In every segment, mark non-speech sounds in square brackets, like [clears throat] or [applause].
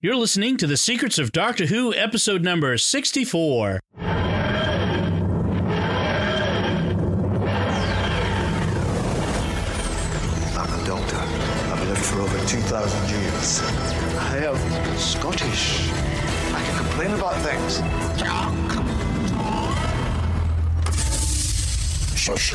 You're listening to The Secrets of Doctor Who, episode number 64. I'm a doctor. I've lived for over 2,000 years. I am Scottish. I can complain about things. Shush.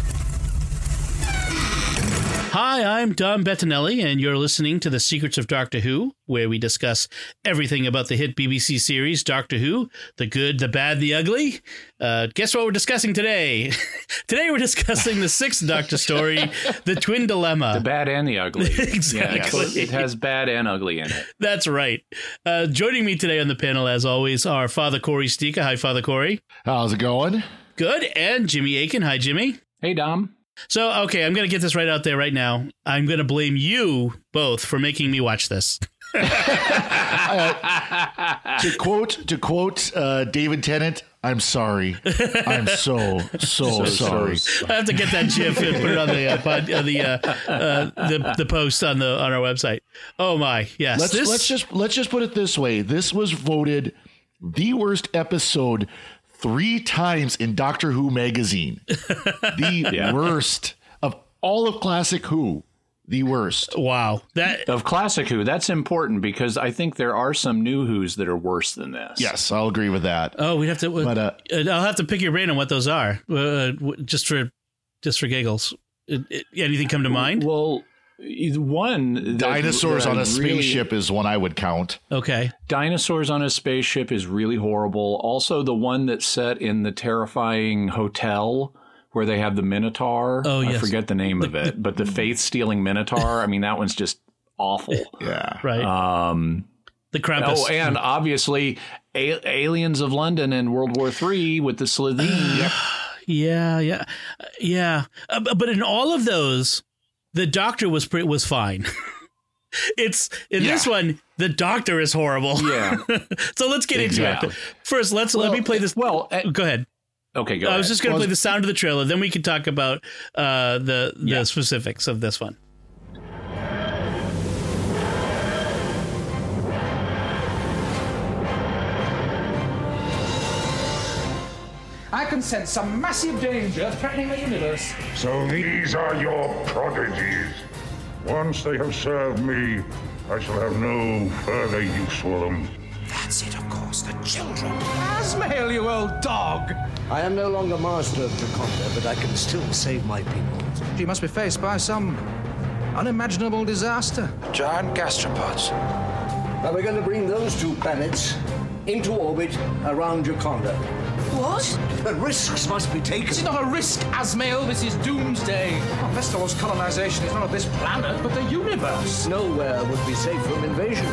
Hi, I'm Dom Bettinelli, and you're listening to The Secrets of Doctor Who, where we discuss everything about the hit BBC series Doctor Who the good, the bad, the ugly. Uh, guess what we're discussing today? [laughs] today we're discussing the sixth Doctor story, [laughs] The Twin Dilemma. The bad and the ugly. [laughs] Exactly. Yes, it has bad and ugly in it. That's right. Uh, joining me today on the panel, as always, are Father Corey Sticha. Hi, Father Corey. How's it going? Good. And Jimmy Akin. Hi, Jimmy. Hey, Dom. So, okay, I'm going to get this right out there right now. I'm going to blame you both for making me watch this. [laughs] To quote to quote uh, David Tennant, I'm sorry. I'm so so, sorry. I have to get that GIF and put it on the uh, pod, uh, the, uh, uh, the the post on the on our website. Oh my, yes. Let's this, let's just let's just put it this way. This was voted the worst episode three times in Doctor Who magazine. [laughs] The worst of all of classic Who. The worst. wow. That Of Classic Who, that's important because I think there are some new Who's that are worse than this. Yes, I'll agree with that. oh, we'd have to. But, uh, I'll have to pick your brain on what those are, uh, just for just for giggles. Uh, uh, anything come to mind? Well, one Dinosaurs that on I a really- spaceship is one I would count. Okay. Dinosaurs on a spaceship is really horrible. Also, the one that's set in the terrifying hotel where they have the Minotaur. Oh, yes. I forget the name of it, but the faith stealing Minotaur. I mean, that one's just awful. [laughs] Yeah. Right. Um, the Krampus. Oh, and obviously, a- Aliens of London in World War Three with the Slitheen. [sighs] Yeah, yeah, Uh, yeah. Uh, but in all of those, the doctor was pretty, was fine. [laughs] it's in this one, the doctor is horrible. Yeah. [laughs] so let's get into Exactly. it. First, let's let me play this. Well, eh, Go ahead. okay, go I was ahead. just going to play the sound of the trailer. Then we can talk about uh, the the Yeah. specifics of this one. I can sense some massive danger threatening the universe. So these are your prodigies. Once they have served me, I shall have no further use for them. That's it, of course, the children. Azmael, you old dog! I am no longer master of Jaconda, but I can still save my people. You must be faced by some unimaginable disaster. Giant gastropods. Now we're going to bring those two planets into orbit around Jaconda. What? But risks must be taken. This is not a risk, Azmael. This is doomsday. Mestor's colonization is not of this planet, but the universe. Nowhere would be safe from invasion.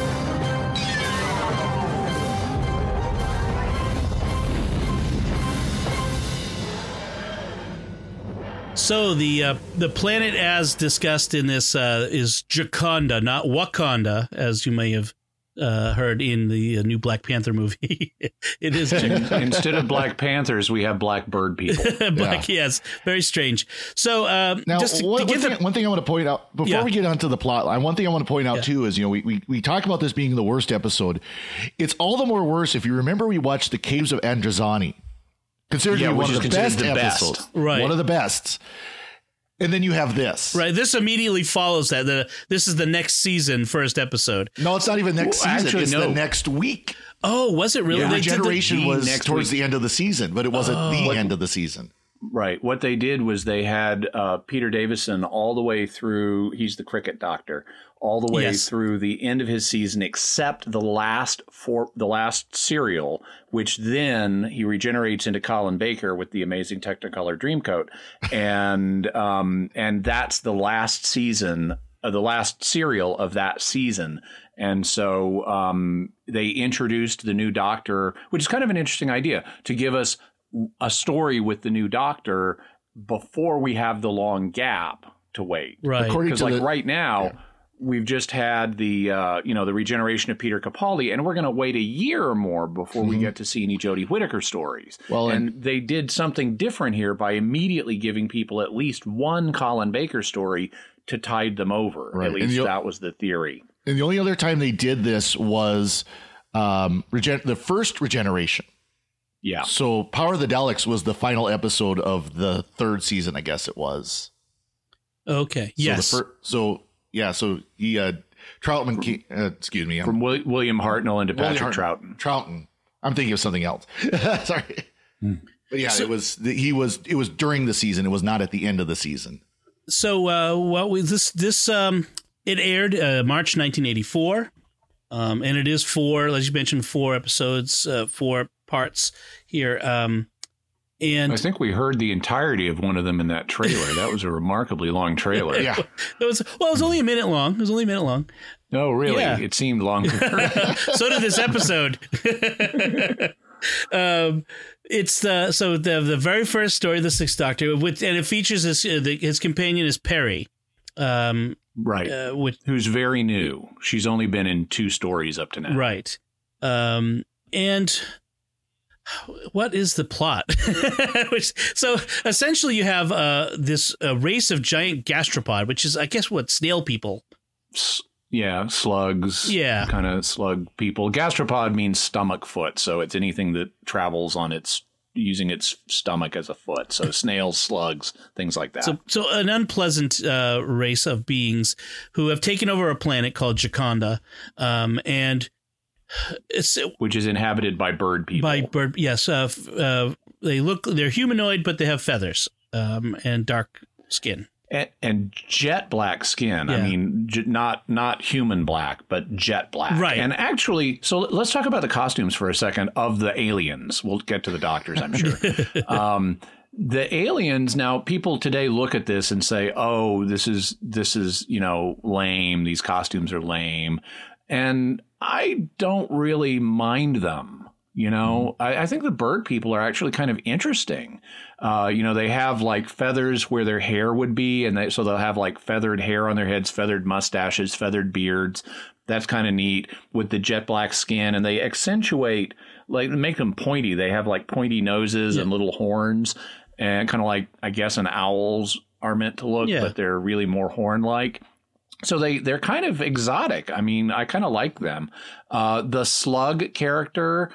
So the uh, the planet as discussed in this uh, is Jaconda, not Wakanda, as you may have uh, heard in the uh, new Black Panther movie. [laughs] it is Jaconda. Instead of Black Panthers, we have Black Bird people. [laughs] Black, yes, very strange. So um, Now, just to, one, to one thing, the one thing I want to point out before Yeah. we get onto the plot line, one thing I want to point out Yeah. too is you know we, we we talk about this being the worst episode. It's all the more worse if you remember we watched the Caves of Androzani, considered Yeah, one of the best the best. episodes, Right. One of the best. And then you have this. right, this immediately follows that. The this is the next season, first episode. No, it's not even next Well, season. actually, it's no. the next week. Oh, was it really? Yeah. They the- Regeneration the was next towards week. the end of the season, but it wasn't Oh. the end of the season. Right. What they did was they had uh, Peter Davison all the way through. He's the cricket doctor, all the way Yes. through the end of his season, except the last four, the last serial, which then he regenerates into Colin Baker with the amazing Technicolor Dreamcoat, and um, and that's the last season, uh, the last serial of that season. And so um, they introduced the new Doctor, which is kind of an interesting idea to give us a story with the new Doctor before we have the long gap to wait. Right. Because like the, right now, we've just had the uh, you know the regeneration of Peter Capaldi, and we're going to wait a year or more before we get to see any Jodie Whittaker stories. Mm-hmm. Well, and, and- they did something different here by immediately giving people at least one Colin Baker story to tide them over. Right. At least you'll- that was the theory. And the only other time they did this was um, regen- the first regeneration. Yeah. So Power of the Daleks was the final episode of the third season, I guess it was. Okay. So yes. The fir- so yeah, so he uh, Troutman, ca- uh, excuse me, I'm- From Wil- William Hartnell into William Patrick Hart- Troughton. Troughton. I'm thinking of something else. [laughs] Sorry. Hmm. But yeah, it was he was it was during the season. It was not at the end of the season. so uh, well, we, this this um, it aired uh, March 1984, um, and it is four, as you mentioned, four episodes, uh, four parts here. Um, and I think we heard the entirety of one of them in that trailer. That was a remarkably long trailer. Yeah. it was well, it was only a minute long. It was only a minute long. No, really, Yeah. it seemed longer. [laughs] so did this episode. [laughs] um, it's the so the the very first story, of the Sixth Doctor, with and it features his uh, his companion is Peri, um, right. uh, which Who's very new. She's only been in two stories up to now. right, um, and what is the plot? [laughs] which so essentially you have uh this uh, race of giant gastropod, which is I guess what snail people. S- Yeah, slugs. Yeah. Kind of slug people. Gastropod means stomach foot, so it's anything that travels on its using its stomach as a foot. So [laughs] snails, slugs, things like that. So, so an unpleasant uh, race of beings who have taken over a planet called Jaconda, um, and which is inhabited by bird people. by bird. Yes, uh, uh, they look they're humanoid, but they have feathers um, and dark skin. and, and jet black skin. I mean, j- not not human black, but jet black. Right. And actually, so let's talk about the costumes for a second of the aliens. We'll get to the doctors, I'm sure. [laughs] um, the aliens now people today look at this and say oh this is this is you know lame these costumes are lame and i don't really mind them you know? I, I think the bird people are actually kind of interesting. Uh, you know they have like feathers where their hair would be and they, so they'll have like feathered hair on their heads feathered mustaches feathered beards. That's kind of neat with the jet black skin and they accentuate like make them pointy. They have like pointy noses and little horns and kind of like i guess an owls are meant to look Yeah. but they're really more horn like so they they're kind of exotic. I mean, I kind of like them. Uh, the slug character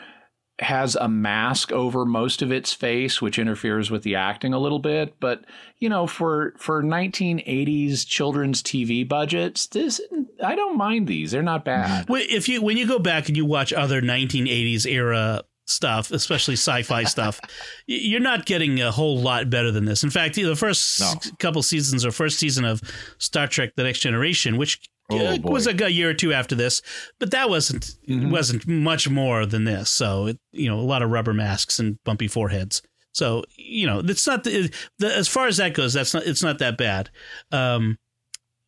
has a mask over most of its face, which interferes with the acting a little bit. But you know, for for 1980s children's TV budgets, this I don't mind these. They're not bad. If you when you go back and you watch other 1980s era stuff, especially sci-fi [laughs] stuff, you're not getting a whole lot better than this. In fact, the first No. couple seasons or first season of Star Trek: The Next Generation, which Oh, uh, was a, a year or two after this, but that wasn't wasn't much more than this. So it, you know, a lot of rubber masks and bumpy foreheads. So you know, it's not the, the as far as that goes. That's not it's not that bad. Um,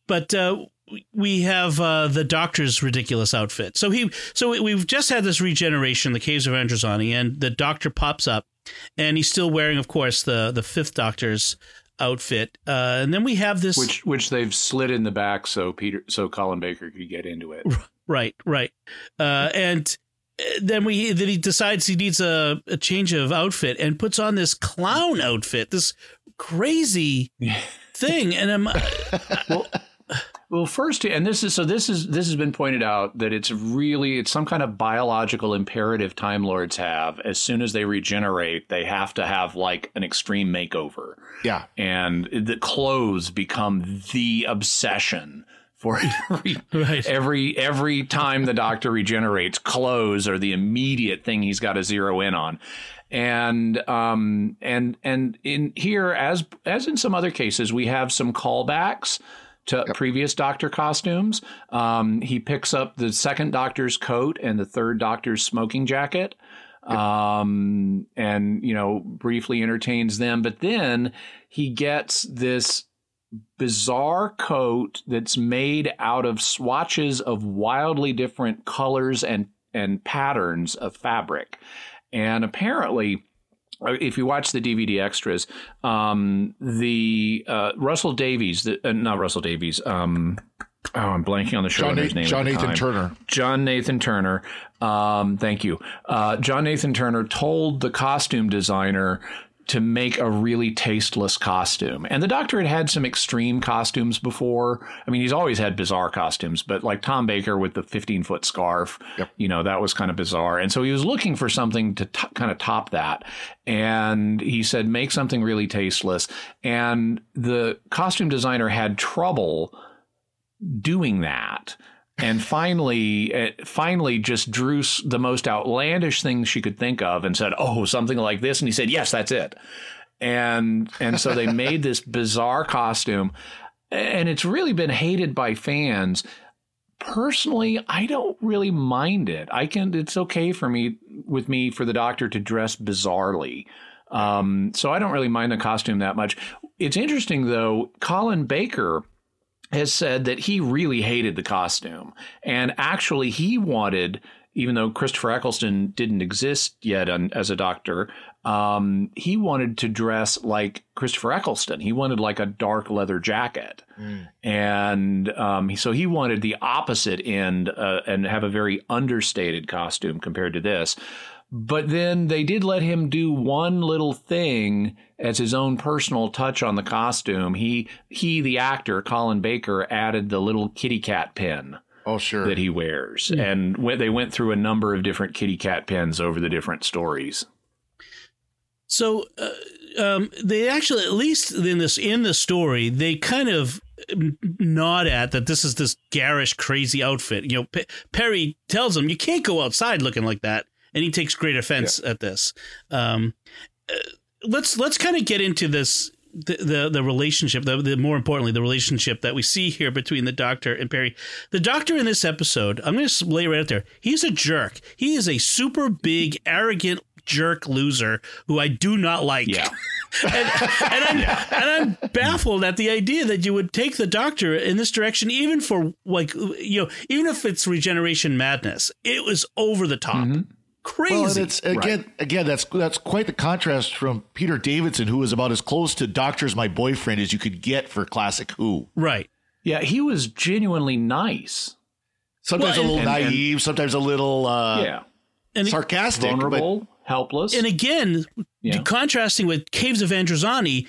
but uh, we have uh, the Doctor's ridiculous outfit. So he, so we- we've just had this regeneration, the Caves of Androzani, and the Doctor pops up, and he's still wearing, of course, the the Fifth Doctor's outfit. Uh, and then we have this, Which which they've slid in the back so Peter so Colin Baker could get into it. [laughs] right, right, uh, and uh, then we then he decides he needs a, a change of outfit and puts on this clown outfit, this crazy [laughs] thing, and I'm [laughs] Well, first, and this is so. This is this has been pointed out that it's really it's some kind of biological imperative Time Lords have. As soon as they regenerate, they have to have like an extreme makeover, Yeah. and the clothes become the obsession for [laughs] every Right. every every time the Doctor regenerates. Clothes are the immediate thing he's got to zero in on. And um and and in here as as in some other cases we have some callbacks to previous Doctor costumes. Um, he picks up the second Doctor's coat and the third Doctor's smoking jacket, um, and you know briefly entertains them. But then he gets this bizarre coat that's made out of swatches of wildly different colors and and patterns of fabric, and apparently if you watch the DVD extras, um, the uh, Russell Davies, the, uh, not Russell Davies, um, oh, I'm blanking on the John, showrunner's Na- name. John Nathan time. Turner. John Nathan Turner. Um, thank you. Uh, John Nathan Turner told the costume designer to make a really tasteless costume. And the Doctor had had some extreme costumes before. I mean, he's always had bizarre costumes, but like Tom Baker with the 15 foot scarf, yep. you know, that was kind of bizarre. And so he was looking for something to t- kind of top that. And he said, make something really tasteless. And the costume designer had trouble doing that and finally uh, finally just drew the most outlandish thing she could think of and said oh something like this. And he said yes that's it. And and so they made this bizarre costume. And it's really been hated by fans. Personally i don't really mind it. I can it's okay for me with me for the doctor to dress bizarrely. Um, so i don't really mind the costume that much. It's interesting though colin baker has said that he really hated the costume. And actually, he wanted, even though Christopher Eccleston didn't exist yet on, as a doctor, um, he wanted to dress like Christopher Eccleston. He wanted like a dark leather jacket. Mm. And um, so he wanted the opposite end uh, and have a very understated costume compared to this. But then they did let him do one little thing as his own personal touch on the costume. He he the actor Colin Baker added the little kitty cat pin. Oh sure. That he wears, mm. and they went through a number of different kitty cat pins over the different stories. So uh, um, they actually, at least in this in the story, they kind of nod at that this is this garish, crazy outfit. You know, P- Peri tells him you can't go outside looking like that and he takes great offense yeah. at this. Um, uh, let's let's kind of get into this the the, the relationship the, the, more importantly the relationship that we see here between the doctor and Peri. The doctor in this episode, I'm going to lay right out there. He's a jerk. He is a super big arrogant jerk loser who I do not like. Yeah. [laughs] and, and, I'm, yeah. and I'm baffled at the idea that you would take the doctor in this direction, even for like, you know, even if it's regeneration madness, it was over the top. Mm-hmm crazy. Well, and it's again, right. again, that's that's quite the contrast from Peter Davison, who was about as close to "Doctor's My Boyfriend" as you could get for classic Who. Right. Yeah, he was genuinely nice. Sometimes well, and, a little and, naive, and, sometimes a little uh, yeah, and sarcastic, vulnerable, but, helpless. And again, yeah. contrasting with Caves of Androzani,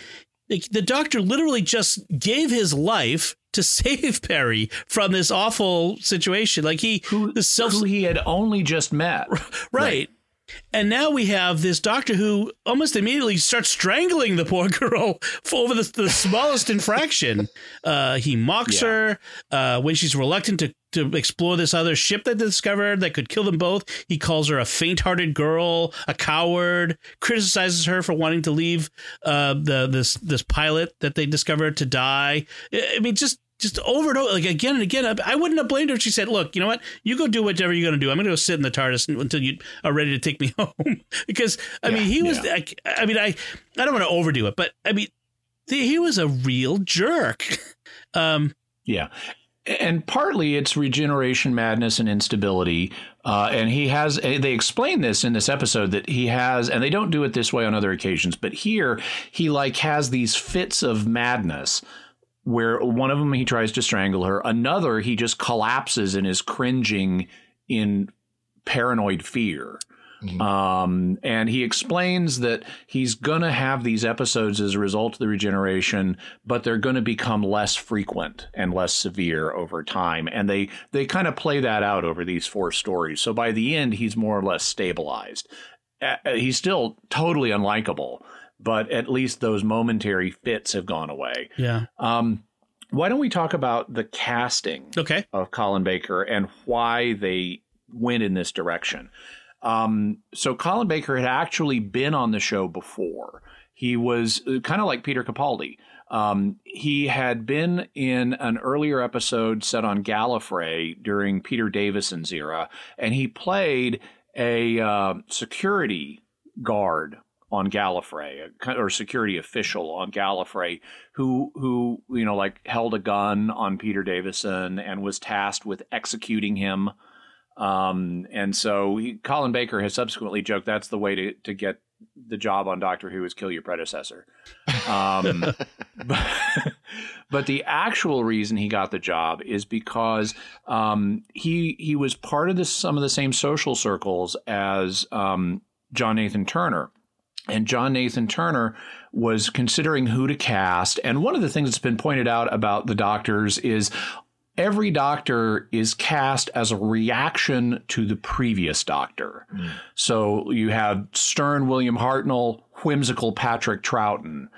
the doctor literally just gave his life to [laughs] save Peri from this awful situation. Like he, who, self- who he had only just met, right. [laughs] right. And now we have this doctor who almost immediately starts strangling the poor [laughs] girl for over the, the smallest infraction. Uh, he mocks yeah. her uh, when she's reluctant to, to explore this other ship that they discovered that could kill them both. He calls her a faint hearted girl, a coward, criticizes her for wanting to leave uh, the this this pilot that they discovered to die. I mean, just just over and over, like again and again. I, wouldn't have blamed her if she said, "Look, you know what? You go do whatever you're going to do. I'm going to go sit in the TARDIS until you are ready to take me [laughs] home." because I yeah, mean, he was. Yeah. I, I, mean, I I don't want to overdo it, but I mean, the, he was a real jerk. [laughs] Um, yeah. And partly it's regeneration madness and instability. Uh, and he has, they explain this in this episode that he has, and they don't do it this way on other occasions, but here he like has these fits of madness where one of them he tries to strangle her, another he just collapses and is cringing in paranoid fear. Mm-hmm. Um, and he explains that he's going to have these episodes as a result of the regeneration, but they're going to become less frequent and less severe over time. And they, they kind of play that out over these four stories. So by the end, he's more or less stabilized. Uh, he's still totally unlikable, but at least those momentary fits have gone away. Yeah. Um, why don't we talk about the casting okay. of Colin Baker and why they went in this direction? Um, so Colin Baker had actually been on the show before. He was uh, kind of like Peter Capaldi. Um, he had been in an earlier episode set on Gallifrey during Peter Davison's era, and he played a uh, security guard on Gallifrey, or security official on Gallifrey, who who you know like held a gun on Peter Davison and was tasked with executing him. Um, and so he, Colin Baker has subsequently joked that's the way to to get the job on Doctor Who is kill your predecessor. Um, [laughs] but, but, the actual reason he got the job is because um, he he was part of this, some of the same social circles as um, John Nathan Turner and John Nathan Turner was considering who to cast. And one of the things that's been pointed out about the doctors is every doctor is cast as a reaction to the previous doctor. Mm. So you have stern William Hartnell, whimsical Patrick Troughton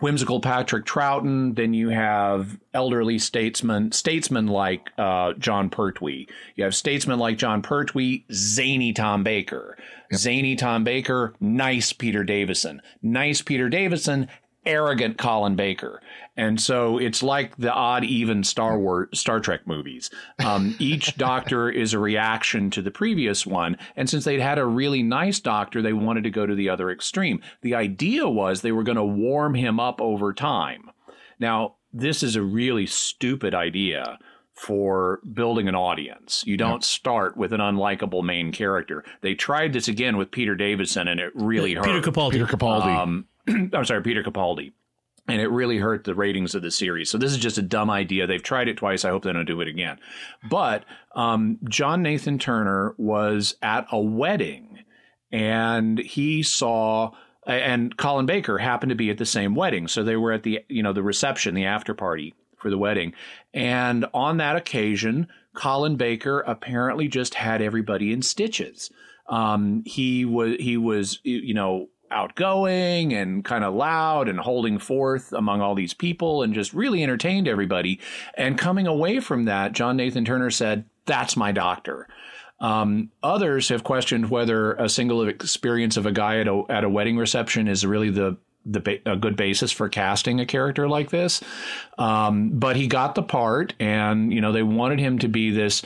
whimsical Patrick Troughton. Then you have elderly statesman, statesman like uh, Jon Pertwee. You have statesman like Jon Pertwee, zany Tom Baker. Yep. Zany Tom Baker, nice Peter Davison. Nice Peter Davison, arrogant Colin Baker. And so it's like the odd even Star Wars Star Trek movies. Um, each [laughs] doctor is a reaction to the previous one, and since they'd had a really nice doctor, they wanted to go to the other extreme. The idea was they were going to warm him up over time. Now, this is a really stupid idea for building an audience. You don't start with an unlikable main character. They tried this again with Peter Davison, and it really Peter hurt. Capaldi. Peter Capaldi. Um, [clears throat] I'm sorry, Peter Capaldi and it really hurt the ratings of the series. So this is just a dumb idea. They've tried it twice. I hope they don't do it again. But um, John Nathan Turner was at a wedding, and he saw. And Colin Baker happened to be at the same wedding, so they were at the you know the reception, the after party for the wedding, and on that occasion, Colin Baker apparently just had everybody in stitches. Um, he was he was you know outgoing and kind of loud and holding forth among all these people and just really entertained everybody. And coming away from that, John Nathan Turner said, That's my doctor. Um, others have questioned whether a single experience of a guy at a, at a wedding reception is really the the a good basis for casting a character like this. Um, but he got the part, and you know they wanted him to be this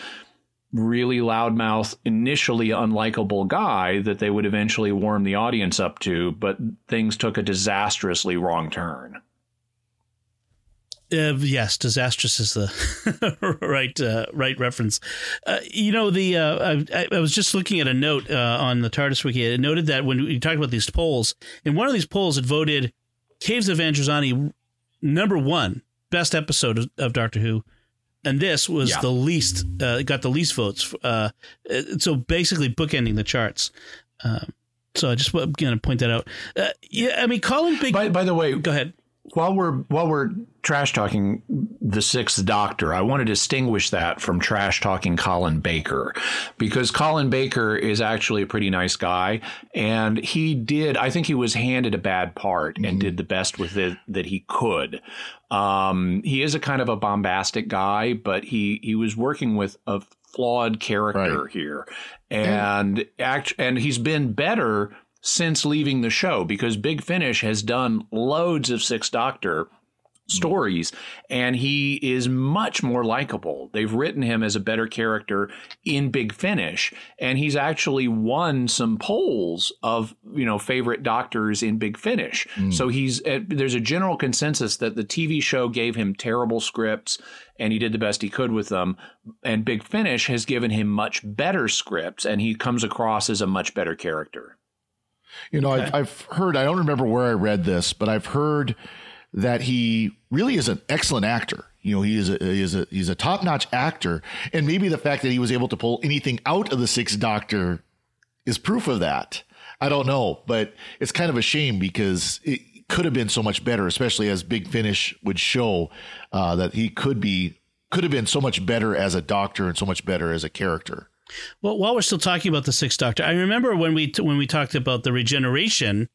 really loudmouth, initially unlikable guy that they would eventually warm the audience up to, but things took a disastrously wrong turn. Uh, yes, disastrous is the [laughs] right uh, right reference. Uh, you know, the uh, I, I, was just looking at a note uh, on the TARDIS wiki. It noted that when we talked about these polls, in one of these polls, it voted Caves of Androzani number one best episode of, of Doctor Who and this was yeah. the least uh, got the least votes. Uh, so basically, bookending the charts. Um, so I just going to point that out. Uh, yeah, I mean, Colin Big. By, by the way, go ahead. While we're while we're trash talking the Sixth Doctor, I want to distinguish that from trash talking Colin Baker, because Colin Baker is actually a pretty nice guy, and he did. I think he was handed a bad part mm-hmm. and did the best with it that he could. Um, he is a kind of a bombastic guy, but he he was working with a flawed character right. here, and and act and he's been better since leaving the show because Big Finish has done loads of Six Doctor stories and he is much more likable. They've written him as a better character in Big Finish and he's actually won some polls of, you know, favorite doctors in Big Finish. Mm. So he's uh, there's a general consensus that the TV show gave him terrible scripts and he did the best he could with them and Big Finish has given him much better scripts and he comes across as a much better character. You know, okay. I've, I've heard, I don't remember where I read this, but I've heard that he really is an excellent actor. You know, he is a, he is a, he's a top notch actor. And maybe the fact that he was able to pull anything out of the Sixth Doctor is proof of that. I don't know, but it's kind of a shame because it could have been so much better, especially as Big Finish would show uh, that he could be could have been so much better as a doctor and so much better as a character. Well, while we're still talking about the Sixth Doctor, I remember when we when we talked about the regeneration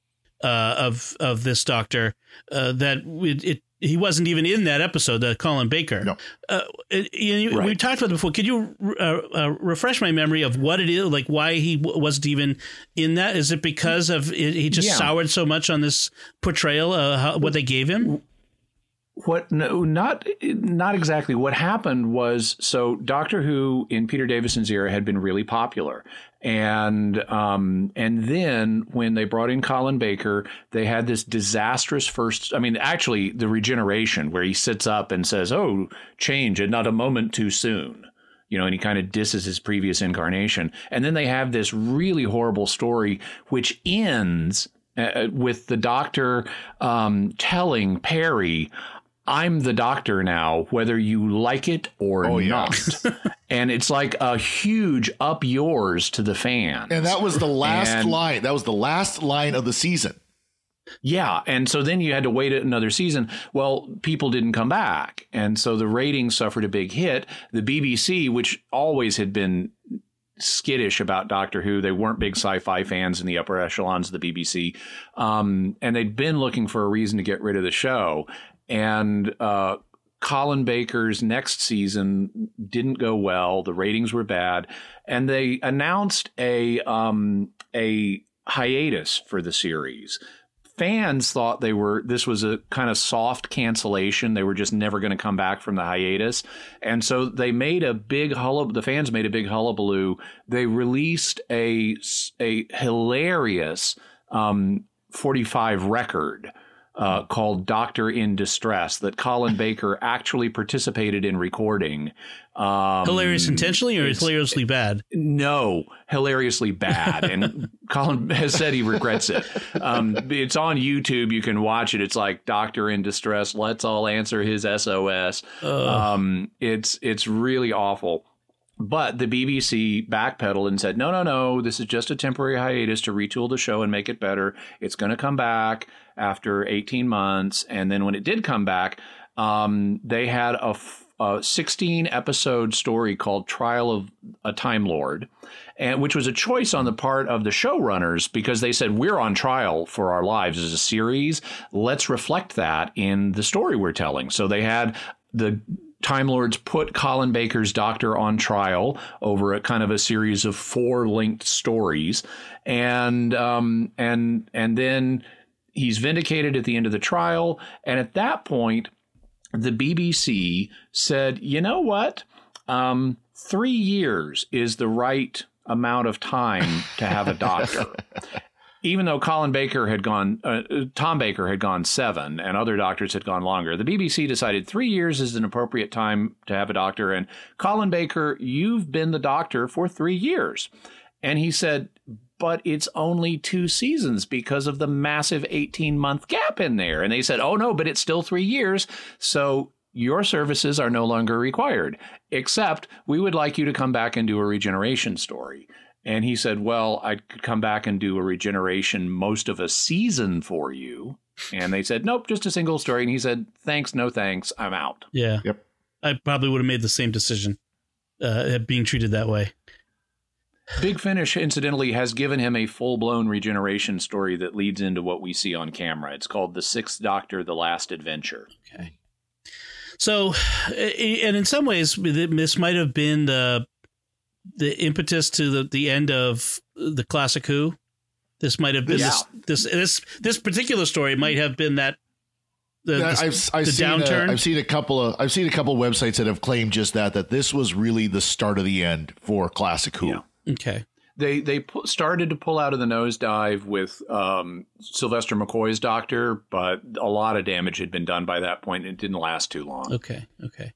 uh, of of this doctor uh, that it, it, he wasn't even in that episode, the Colin Baker. No, uh, it, right. we talked about it before. Could you uh, uh, refresh my memory of what it is, like why he wasn't even in that? Is it because of he just yeah. soured so much on this portrayal, uh, how, what they gave him? What no, not not exactly. What happened was so Doctor Who in Peter Davison's era had been really popular, and um, and then when they brought in Colin Baker, they had this disastrous first. I mean, actually, the regeneration where he sits up and says, "Oh, change and not a moment too soon." You know, and he kind of disses his previous incarnation, and then they have this really horrible story which ends uh, with the Doctor um, telling Peri I'm the doctor now, whether you like it or oh, not. Yeah. [laughs] and it's like a huge up yours to the fans. And that was the last and, line. That was the last line of the season. Yeah, and so then you had to wait another season. Well, people didn't come back, and so the ratings suffered a big hit. The BBC, which always had been skittish about Doctor Who, they weren't big sci-fi fans in the upper echelons of the BBC, um, and they'd been looking for a reason to get rid of the show. And uh, Colin Baker's next season didn't go well. The ratings were bad, and they announced a um, a hiatus for the series. Fans thought they were this was a kind of soft cancellation. They were just never going to come back from the hiatus. And so they made a big hullab the fans made a big hullabaloo. They released a a hilarious um, 45 record uh, called Doctor in Distress that Colin [laughs] Baker actually participated in recording. Um, Hilarious intentionally or hilariously bad? No, hilariously bad. and [laughs] Colin has said he regrets it. Um, it's on YouTube. You can watch it. It's like Doctor in Distress. Let's all answer his SOS. Um, it's it's really awful. But the BBC backpedaled and said, no, no, no, this is just a temporary hiatus to retool the show and make it better. It's going to come back after 18 months. And then when it did come back, um, they had a, f- a 16 episode story called Trial of a Time Lord, and which was a choice on the part of the showrunners because they said, We're on trial for our lives as a series. Let's reflect that in the story we're telling. So they had the Time Lords put Colin Baker's Doctor on trial over a kind of a series of four linked stories, and um, and and then he's vindicated at the end of the trial. And at that point, the BBC said, you know what, um, three years is the right amount of time to have a [laughs] doctor. even though Colin Baker had gone, uh, Tom Baker had gone seven, and other doctors had gone longer, the BBC decided three years is an appropriate time to have a doctor. And Colin Baker, you've been the doctor for three years. And he said, but it's only two seasons because of the massive 18 month gap in there. And they said, oh no, but it's still three years. So your services are no longer required, except we would like you to come back and do a regeneration story. And he said, Well, I could come back and do a regeneration most of a season for you. And they said, Nope, just a single story. And he said, Thanks, no thanks, I'm out. Yeah. Yep. I probably would have made the same decision uh, being treated that way. Big Finish, incidentally, has given him a full blown regeneration story that leads into what we see on camera. It's called The Sixth Doctor The Last Adventure. Okay. So, and in some ways, this might have been the the impetus to the, the end of the classic Who. This might have been Yeah. this, this this this particular story might have been that the, Yeah, the, I've, I've the seen uh, downturn. A, I've seen a couple of I've seen a couple of websites that have claimed just that that this was really the start of the end for classic Who. Yeah. Okay. They they pu- started to pull out of the nosedive with um, Sylvester McCoy's Doctor, but a lot of damage had been done by that point. And it didn't last too long. Okay. Okay.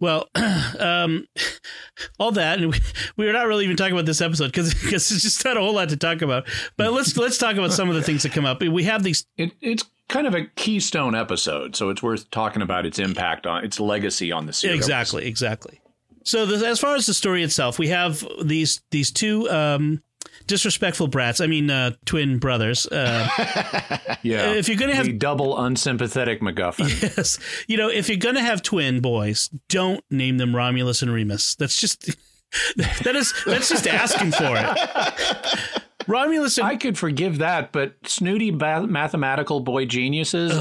Well, [clears throat] um, [laughs] all that, and we, we are not really even talking about this episode because because it's just not a whole lot to talk about. But let's let's talk about some of the things that come up. We have these. It, it's kind of a keystone episode, so it's worth talking about its impact on its legacy on the series. Exactly. Exactly. So the, as far as the story itself, we have these these two um, disrespectful brats. I mean, uh, twin brothers. Uh, [laughs] Yeah. If you're gonna have- the double unsympathetic MacGuffin, [laughs] yes, you know, if you're gonna have twin boys, don't name them Romulus and Remus. That's just [laughs] that is that's just asking for it. Romulus and I could forgive that, but snooty ba- mathematical boy geniuses,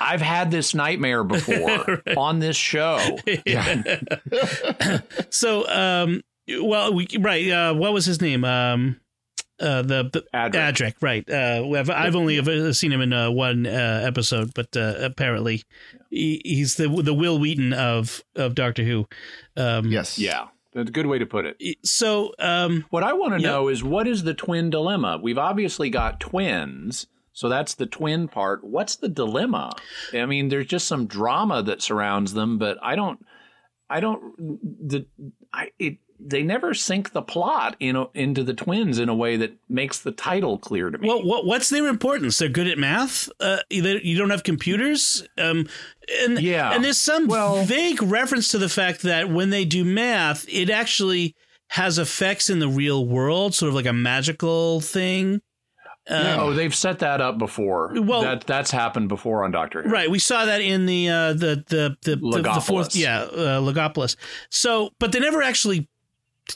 I've had this nightmare before [laughs] on this show. [laughs] [laughs] So, um, well, we right. Uh, what was his name? Um, uh, the, the Adric. Adric, right? Uh, I've, I've only ever seen him in uh, one uh, episode, but uh, apparently he, he's the the Wil Wheaton of of Doctor Who. Um, Yes. Yeah, that's a good way to put it. So, um, What I want to Yep. know is what is the twin dilemma? We've obviously got twins, so that's the twin part. What's the dilemma? I mean, there's just some drama that surrounds them, but I don't, I don't, the, I, it, they never sink the plot in, into the twins in a way that makes the title clear to me. Well, what what's their importance? They're good at math. Uh, you you don't have computers. Um, and Yeah. and there's some Well- vague reference to the fact that when they do math, it actually has effects in the real world, sort of like a magical thing. oh, they've set that up before. Well- that that's happened before on Doctor Who. Right, we saw that in the uh, the the the, the, the fourth, yeah, uh, Logopolis. So, but they never actually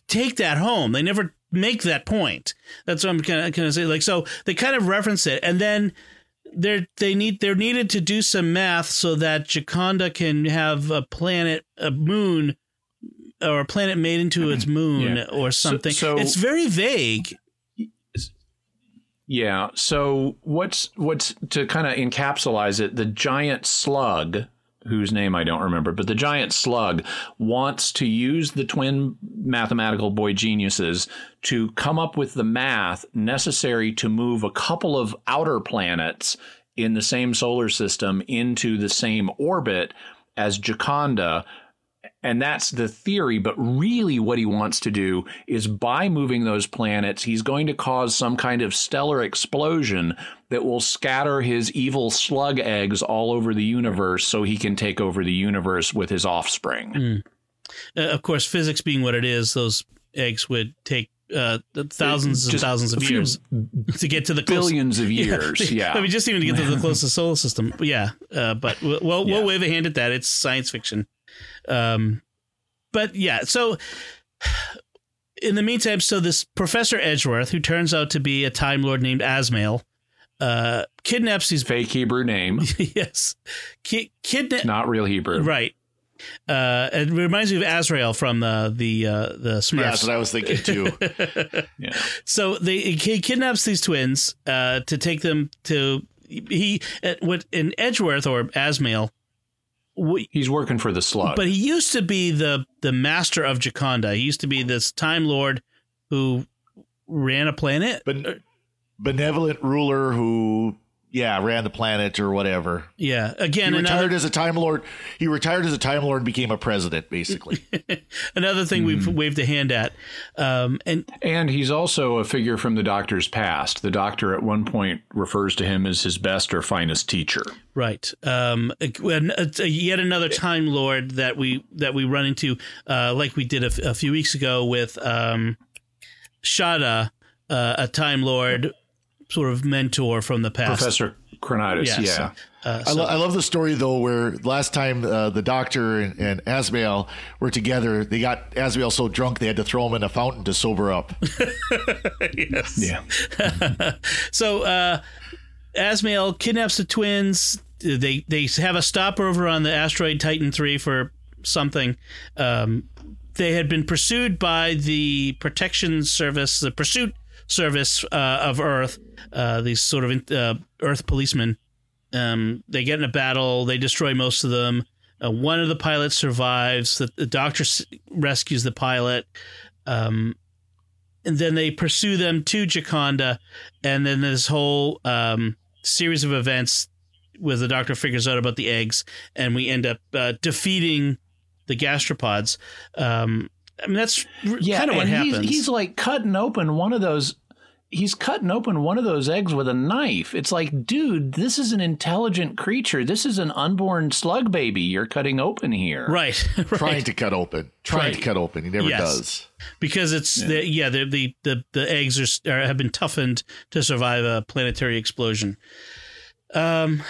take that home. They never make that point. That's what I'm kind of kind of say. Like, so they kind of reference it, and then they're they need they're needed to do some math so that Jaconda can have a planet, a moon, or a planet made into its [clears throat] moon Yeah. or something. so- it's very vague. Yeah. So what's what's to kind of encapsulize it? The giant slug, whose name I don't remember, but the giant slug wants to use the twin mathematical boy geniuses to come up with the math necessary to move a couple of outer planets in the same solar system into the same orbit as Jaconda and that's the theory. But really, what he wants to do is by moving those planets, he's going to cause some kind of stellar explosion that will scatter his evil slug eggs all over the universe so he can take over the universe with his offspring. Uh, of course, physics being what it is, those eggs would take uh, thousands and thousands of years to get to the close- Billions of [laughs] years. [laughs] Yeah. I mean, just even to get to the [laughs] closest solar system. But yeah, uh, but we'll, we'll, Yeah. we'll wave a hand at that. It's science fiction. Um, but yeah, so [sighs] in the meantime, so this Professor Edgeworth, who turns out to be a Time Lord named Azmael, uh, kidnaps these. Fake Hebrew name, [laughs] yes, ki- kidnap. not real Hebrew. Right. Uh, it reminds me of Azrael from the the uh, the Smurfs. Yeah, that's what I was thinking too. [laughs] Yeah. So they he kidnaps these twins uh, to take them to he at what in Edgeworth or Azmael. w- He's working for the slug. But he used to be the the master of Jaconda. He used to be this time lord who ran a planet. But benevolent ruler who, yeah, ran the planet or whatever. yeah, again He another retired as a Time Lord. He retired as a Time Lord and became a president, basically. [laughs] another thing we've Mm-hmm. waved a hand at. Um, and And he's also a figure from the doctor's past. The doctor at one point refers to him as his best or finest teacher. Right. Um, when- uh, yet another Time Lord that we that we run into, uh, like we did a, f- a few weeks ago with um, Shada, uh, a Time Lord sort of mentor from the past. Professor Chronotis, Yes. yeah. Uh, I, lo- I love the story though, where last time uh, the Doctor and, and Azmael were together, they got Azmael so drunk they had to throw him in a fountain to sober up. [laughs] yes. Yeah. [laughs] So uh, Azmael kidnaps the twins. They they have a stopover on the asteroid Titan three for something. Um, they had been pursued by the protection service, the pursuit service uh, of Earth. Uh, these sort of uh, Earth policemen. Um, they get in a battle. They destroy most of them. Uh, one of the pilots survives. The, the doctor s- rescues the pilot. Um, and then they pursue them to Jaconda, and then this whole um, series of events where the doctor figures out about the eggs, and we end up uh, defeating the gastropods. Um, I mean, that's r- kind of what happens. He's, he's like cutting open one of those. He's cutting open one of those eggs with a knife. It's like, dude, this is an intelligent creature. This is an unborn slug baby you're cutting open here. right, [laughs] right. trying to cut open, trying Right. to cut open. He never Yes. does. because it's yeah, the, yeah the, the the the eggs are, are have been toughened to survive a planetary explosion. Um,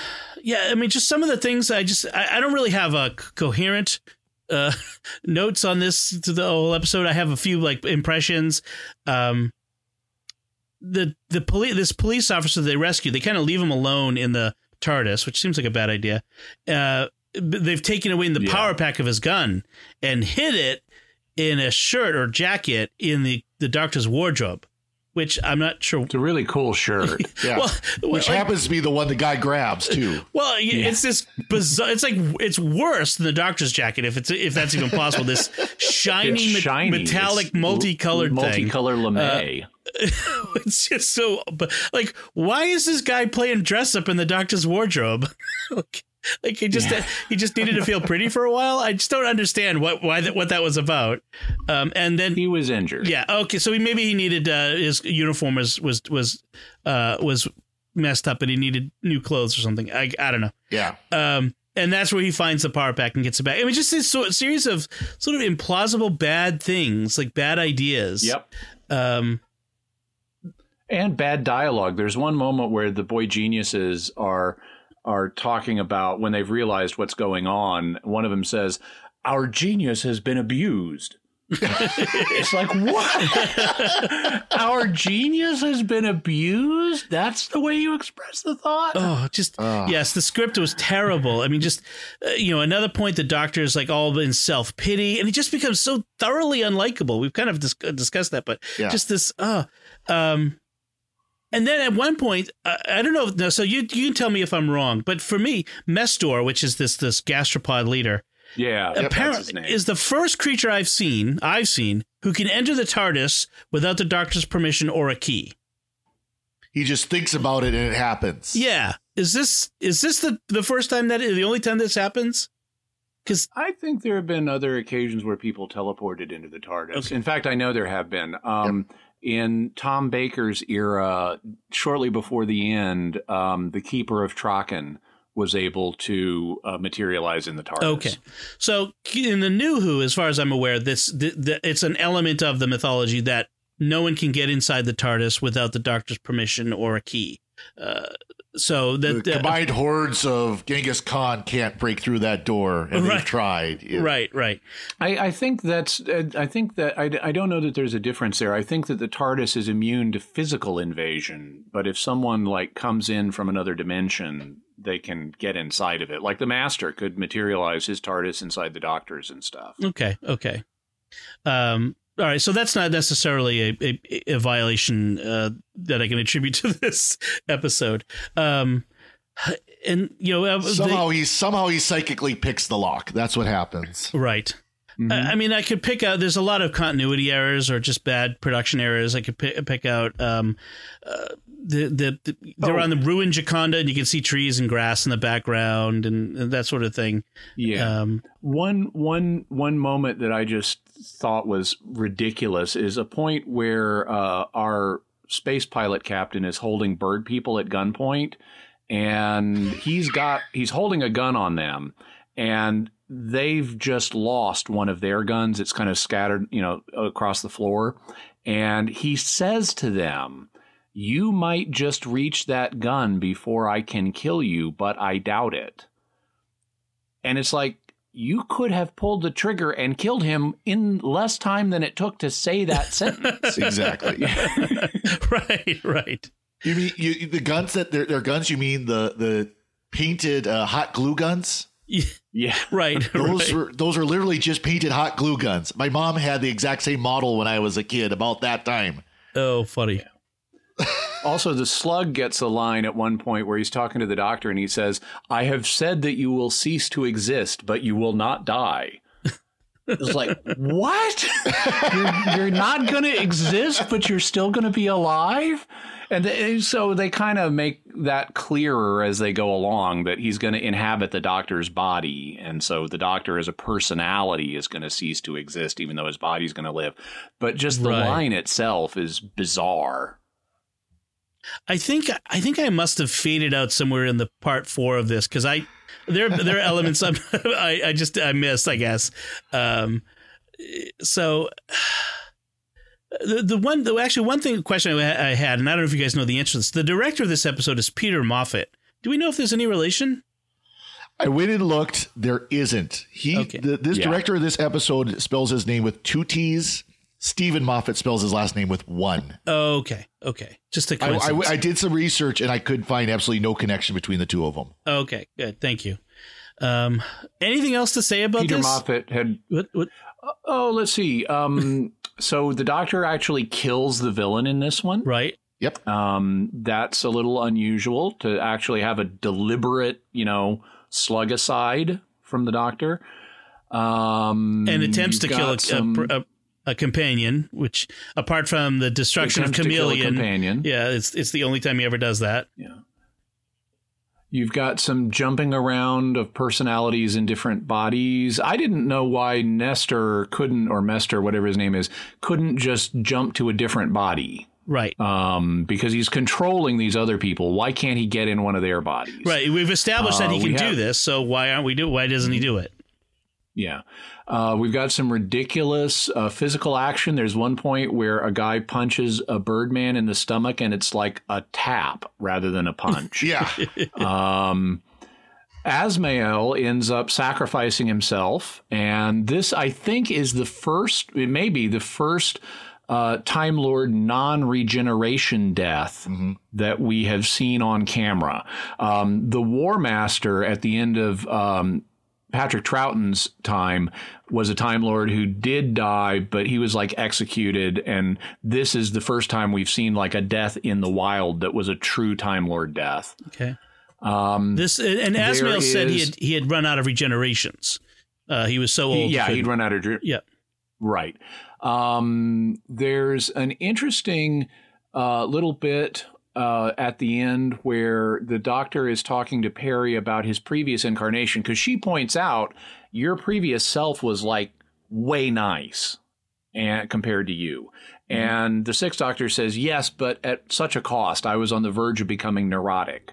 yeah, I mean, just some of the things I just I, I don't really have a c- coherent uh [laughs] notes on this to the whole episode. I have a few like impressions. Um, the the police this police officer they rescue they kind of leave him alone in the TARDIS, which seems like a bad idea. Uh, they've taken away the Yeah. power pack of his gun and hid it in a shirt or jacket in the the doctor's wardrobe, which I'm not sure. It's a really cool shirt. [laughs] Yeah. Well, Which like- happens to be the one the guy grabs too. Well, y it's this bizarre. It's like it's worse than the doctor's jacket, if it's if that's even possible. This [laughs] shiny, shiny. metallic, It's multicolored thing. Uh, multicolor lame. [laughs] it's just so. But like, why is this guy playing dress up in the doctor's wardrobe? [laughs] like, like he just he just needed to feel pretty for a while. I just don't understand what why that what that was about. Um, and then he was injured. yeah, okay, so he, maybe he needed uh, his uniform was was was uh, was messed up, and he needed new clothes or something. I I don't know. Yeah. Um, and that's where he finds the power pack and gets it back. I mean, just this sort series of sort of implausible bad things, like bad ideas. Yep. Um, and bad dialogue. There's one moment where the boy geniuses are are talking about when they've realized what's going on. One of them says, "Our genius has been abused." [laughs] it's like what? [laughs] Our genius has been abused. That's the way you express the thought. Oh, just yes, the script was terrible. I mean, just uh, you know, another point the doctor is like all in self pity, and he just becomes so thoroughly unlikable. We've kind of dis- discussed that, but Yeah. just this, uh, um, and then at one point, uh, I don't know. No, so you you can tell me if I'm wrong, but for me, Mestor, which is this this gastropod leader, Yeah, apparently name. is the first creature I've seen I've seen who can enter the TARDIS without the doctor's permission or a key. He just thinks about it and it happens. Yeah, is this is this the the first time that the only time this happens? Because I think there have been other occasions where people teleported into the TARDIS. Okay. In fact, I know there have been. Um, In Tom Baker's era, shortly before the end, um, the Keeper of Traken was able to uh, materialize in the TARDIS. Okay, so in the new Who, as far as I'm aware, this the, the, it's an element of the mythology that no one can get inside the TARDIS without the Doctor's permission or a key. Uh, so The that that- combined hordes of Genghis Khan can't break through that door, and Right. they've tried. It- right, right, I, I think that's. uh, I think that I, I don't know that there's a difference there. I think that the TARDIS is immune to physical invasion, but if someone like comes in from another dimension, they can get inside of it. Like the Master could materialize his TARDIS inside the Doctor's and stuff. okay, okay. Um, all right, so that's not necessarily a, a, a violation uh, that I can attribute to [laughs] this episode. Um, and you know, uh, the- Somehow he somehow he psychically picks the lock. That's what happens. Right. I I mean, I could pick out. There's a lot of continuity errors or just bad production errors. I could pick, pick out. Um, uh, the the, the they're Oh. on the ruined Jaconda, and you can see trees and grass in the background and, and that sort of thing. Yeah. Um, One one one moment that I just thought was ridiculous is a point where uh, our space pilot captain is holding bird people at gunpoint, and he's got he's holding a gun on them, and they've just lost one of their guns. It's kind of scattered, you know, across the floor, and he says to them. You might just reach that gun before I can kill you, but I doubt it. And it's like, you could have pulled the trigger and killed him in less time than it took to say that [laughs] sentence. Exactly. [laughs] right, right. You mean you, the guns that they're, they're guns? You mean the the painted uh, hot glue guns? Yeah. [laughs] Right. Those right. are those are literally just painted hot glue guns. My mom had the exact same model when I was a kid, about that time. oh, funny. Also, the slug gets a line at one point where he's talking to the doctor and he says, I have said that you will cease to exist, but you will not die. It's like, what? you're, you're not going to exist, but you're still going to be alive? And th- so they kind of make that clearer as they go along that he's going to inhabit the doctor's body. And so the doctor as a personality is going to cease to exist, even though his body's going to live. But just the Right. line itself is bizarre. I think I think I must have faded out somewhere in the part four of this because I there there are elements I'm, [laughs] I I just I missed I guess. Um, so the the one the actually one thing question I I had and I don't know if you guys know the answer to this. The director of this episode is Peter Moffatt. Do we know if there's any relation? I went and looked. There isn't. He Okay. the, this Yeah. director of this episode spells his name with two T's. Steven Moffat spells his last name with one. Okay, okay, just a I, coincidence. I, I did some research and I could find absolutely no connection between the two of them. okay, good, thank you. Um, anything else to say about Peter this? Moffat had What, what, Oh, let's see. Um, [laughs] so the doctor actually kills the villain in this one. right? Yep. Um, that's a little unusual to actually have a deliberate, you know, slug aside from the doctor. Um, and attempts to kill a, got some- a, a, companion, which apart from the destruction of attempts to kill a Chameleon, companion. yeah, it's it's the only time he ever does that. Yeah. You've got some jumping around of personalities in different bodies. I didn't know why Nestor couldn't, or Mester, whatever his name is, couldn't just jump to a different body. Right, Um, because he's controlling these other people. Why can't he get in one of their bodies? right. We've established that Uh, he we can do this, so why aren't we do? Why doesn't he do it? Yeah. Uh, we've got some ridiculous uh, physical action. There's one point where a guy punches a Birdman in the stomach, and it's like a tap rather than a punch. [laughs] Yeah. [laughs] um, Azmael ends up sacrificing himself, and this, I think, is the first, it may be the first uh, Time Lord non regeneration death Mm-hmm. that we have seen on camera. Um, the War Master at the end of um, Patrick Troughton's time was a Time Lord who did die, but he was like executed. And this is the first time we've seen like a death in the wild that was a true Time Lord death. Okay. Um, This and there Azmael said he had he had run out of regenerations. Uh, he was so old. yeah, he'd run out of Yeah. Right. Um, there's an interesting uh, little bit uh, at the end where the doctor is talking to Peri about his previous incarnation because she points out your previous self was like way nice and compared to you. And the sixth doctor says, yes, but at such a cost. I was on the verge of becoming neurotic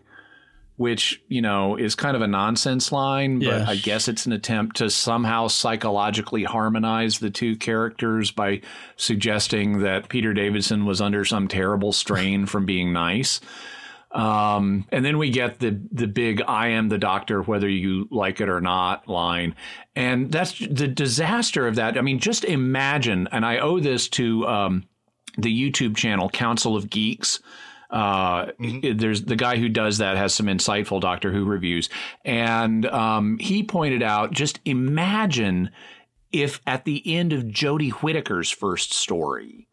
which you know is kind of a nonsense line, but Yeah. I guess it's an attempt to somehow psychologically harmonize the two characters by suggesting that Peter Davison was under some terrible strain from being nice. Um, and then we get the the big "I am the doctor, whether you like it or not" line, and that's the disaster of that. I mean, just imagine, and I owe this to um, the YouTube channel Council of Geeks. Uh, there's the guy who does that has some insightful Doctor Who reviews, and um, he pointed out just imagine if at the end of Jodie Whittaker's first story,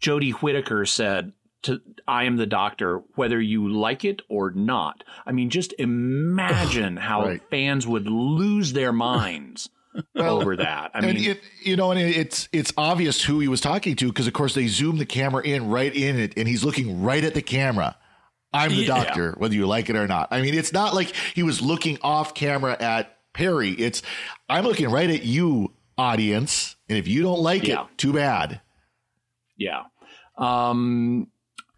Jodie Whittaker said to I am the doctor whether you like it or not. I mean just imagine [sighs] how Right. fans would lose their minds over that. I and mean it, you know, and it's it's obvious who he was talking to because, of course, they zoom the camera in right in it, and he's looking right at the camera. I'm the Yeah. doctor, whether you like it or not. I mean, it's not like he was looking off camera at Peri. It's I'm looking right at you, audience, and if you don't like Yeah. it, too bad. Yeah. Um,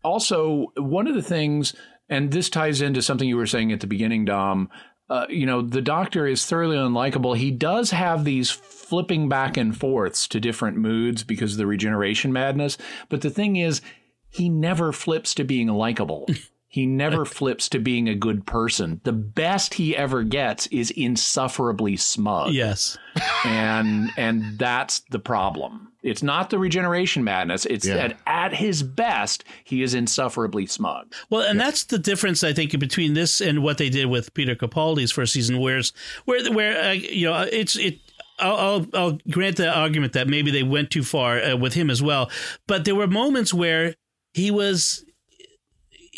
also, one of the things, and this ties into something you were saying at the beginning, Dom. Uh, you know, the Doctor is thoroughly unlikable. He does have these flipping back and forths to different moods because of the regeneration madness. But the thing is, he never flips to being likable. [laughs] He never flips to being a good person. The best he ever gets is insufferably smug Yes. and and that's the problem. It's not the regeneration madness. It's Yeah. that at his best, he is insufferably smug. Well, and that's the difference I think between this and what they did with Peter Capaldi's first season, where's where where uh, you know it's it. I'll, I'll I'll grant the argument that maybe they went too far uh, with him as well, but there were moments where he was.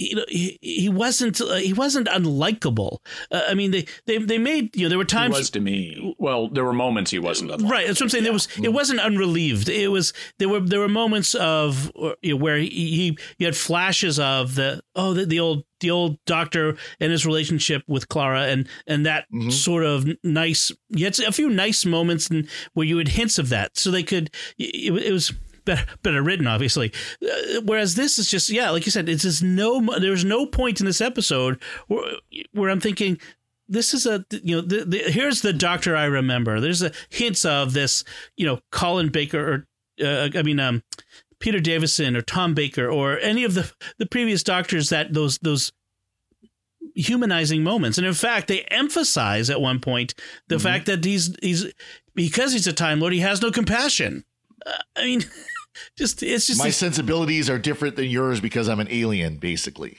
You know, he, he wasn't uh, he wasn't unlikable. Uh, I mean, they, they they made you know there were He times was to me. Well, there were moments he wasn't. unlikable. Right, that's what I'm saying. There was it wasn't unrelieved. It was there were there were moments of you know, where he, he you had flashes of the oh the, the old the old doctor and his relationship with Clara and and that sort of nice. You had a few nice moments and where you had hints of that, so they could. It, it was. Better, better written, obviously. Uh, whereas this is just, yeah, like you said, it's just no. There's no point in this episode where, where I'm thinking, this is a you know the, the, here's the doctor I remember. There's a hints of this you know Colin Baker or uh, I mean um, Peter Davison or Tom Baker or any of the the previous doctors that those those humanizing moments. And in fact, they emphasize at one point the fact that he's he's because he's a time lord, he has no compassion. Uh, I mean, [laughs] just it's just My sensibilities are different than yours because I'm an alien, basically.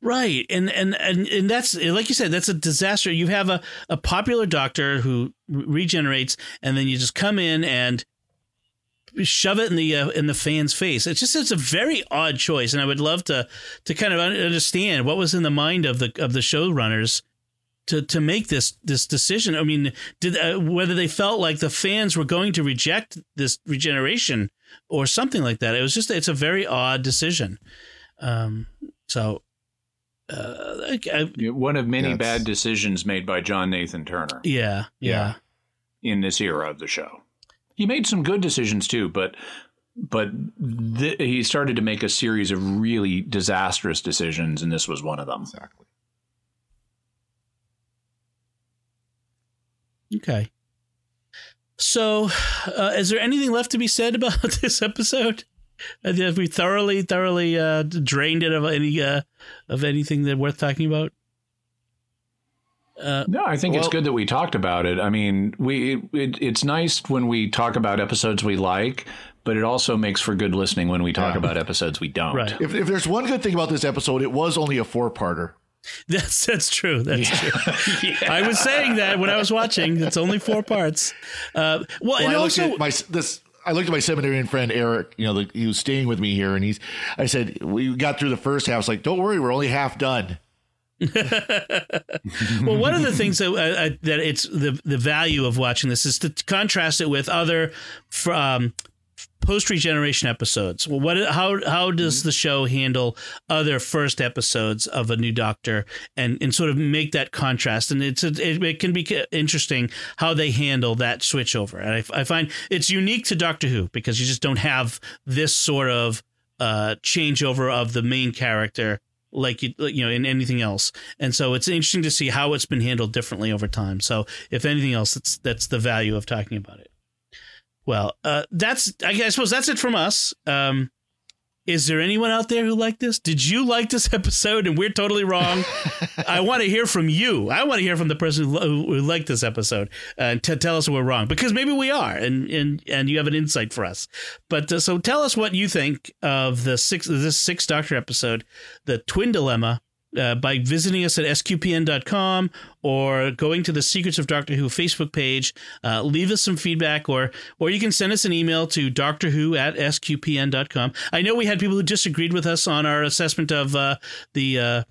Right. And, and, and, and that's, like you said, that's a disaster. You have a, a popular doctor who re- regenerates and then you just come in and shove it in the, uh, in the fan's face. It's just, it's a very odd choice. And I would love to, to kind of understand what was in the mind of the, of the showrunners to, to make this, this decision. I mean, did, uh, whether they felt like the fans were going to reject this regeneration or something like that. It was just, it's a very odd decision. Um, so, uh, I, I, One of many Yes. bad decisions made by John Nathan Turner yeah, yeah, in this era of the show. He made some good decisions too, but but th- he started to make a series of really disastrous decisions, and this was one of them. Exactly. Okay. So, uh, is there anything left to be said about [laughs] this episode? Have we thoroughly, thoroughly uh, drained it of any uh, of anything that worth talking about? Uh, no, I think well, it's good that we talked about it. I mean, we it, it, it's nice when we talk about episodes we like, but it also makes for good listening when we talk yeah. about episodes we don't. Right. If, if there's one good thing about this episode, it was only a four parter. [laughs] That's that's true. That's yeah. true. [laughs] yeah. I was saying that when I was watching. It's only four parts. Uh, well, well, and I also my this. I looked at my seminarian friend Eric. You know, the, he was staying with me here, and he's. I said we got through the first half. I was like, "Don't worry, we're only half done." [laughs] well, one of the things that uh, that it's the the value of watching this is to contrast it with other um, post regeneration episodes. Well, what how how does the show handle other first episodes of a new Doctor and and sort of make that contrast? And it's a, it, it, can be interesting how they handle that switch over. And I, I find it's unique to Doctor Who because you just don't have this sort of uh, changeover of the main character like you, you know in anything else and so it's interesting to see how it's been handled differently over time so if anything else that's that's the value of talking about it well uh, that's i I suppose that's it from us um, is there anyone out there who liked this? Did you like this [laughs] episode and we're totally wrong? [laughs] I want to hear from you. I want to hear from the person who, who liked this episode and uh, to tell us we're wrong because maybe we are and and and you have an insight for us. But uh, so tell us what you think of the six this six Doctor episode, the Twin Dilemma uh, by visiting us at sqpn.com or going to the Secrets of Doctor Who Facebook page. Uh, leave us some feedback, or or you can send us an email to Doctor Who at sqpn.com. I know we had people who disagreed with us on our assessment of uh, the uh,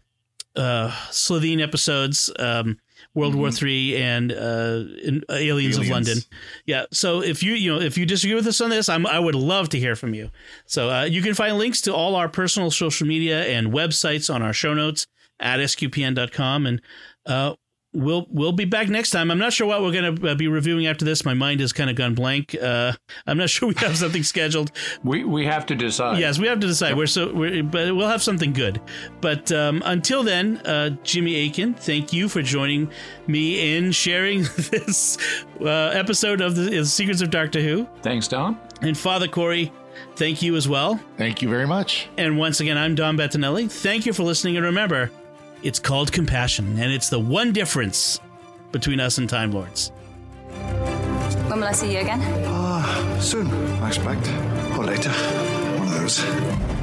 uh, Slitheen episodes. Um, World mm-hmm. War Three and uh, in, uh, Aliens, Aliens, of London. Yeah. So if you you know if you disagree with us on this, I'm, I would love to hear from you. So uh, you can find links to all our personal social media and websites on our show notes at sqpn.com and uh, we'll we'll be back next time. I'm not sure what we're going to uh, be reviewing after this. My mind has kind of gone blank. Uh, I'm not [laughs] sure we have something scheduled. We we have to decide. Yes, we have to decide. We're so we're, but we'll have something good. But um, until then, uh, Jimmy Akin, thank you for joining me in sharing [laughs] this uh, episode of the, the Secrets of Doctor Who. Thanks, Dom. And Father Cory, Thank you as well. Thank you very much. And once again, I'm Dom Bettinelli. Thank you for listening. And remember, it's called compassion, and it's the one difference between us and Time Lords. When will I see you again? Ah, uh, soon, I expect. Or later. One of those.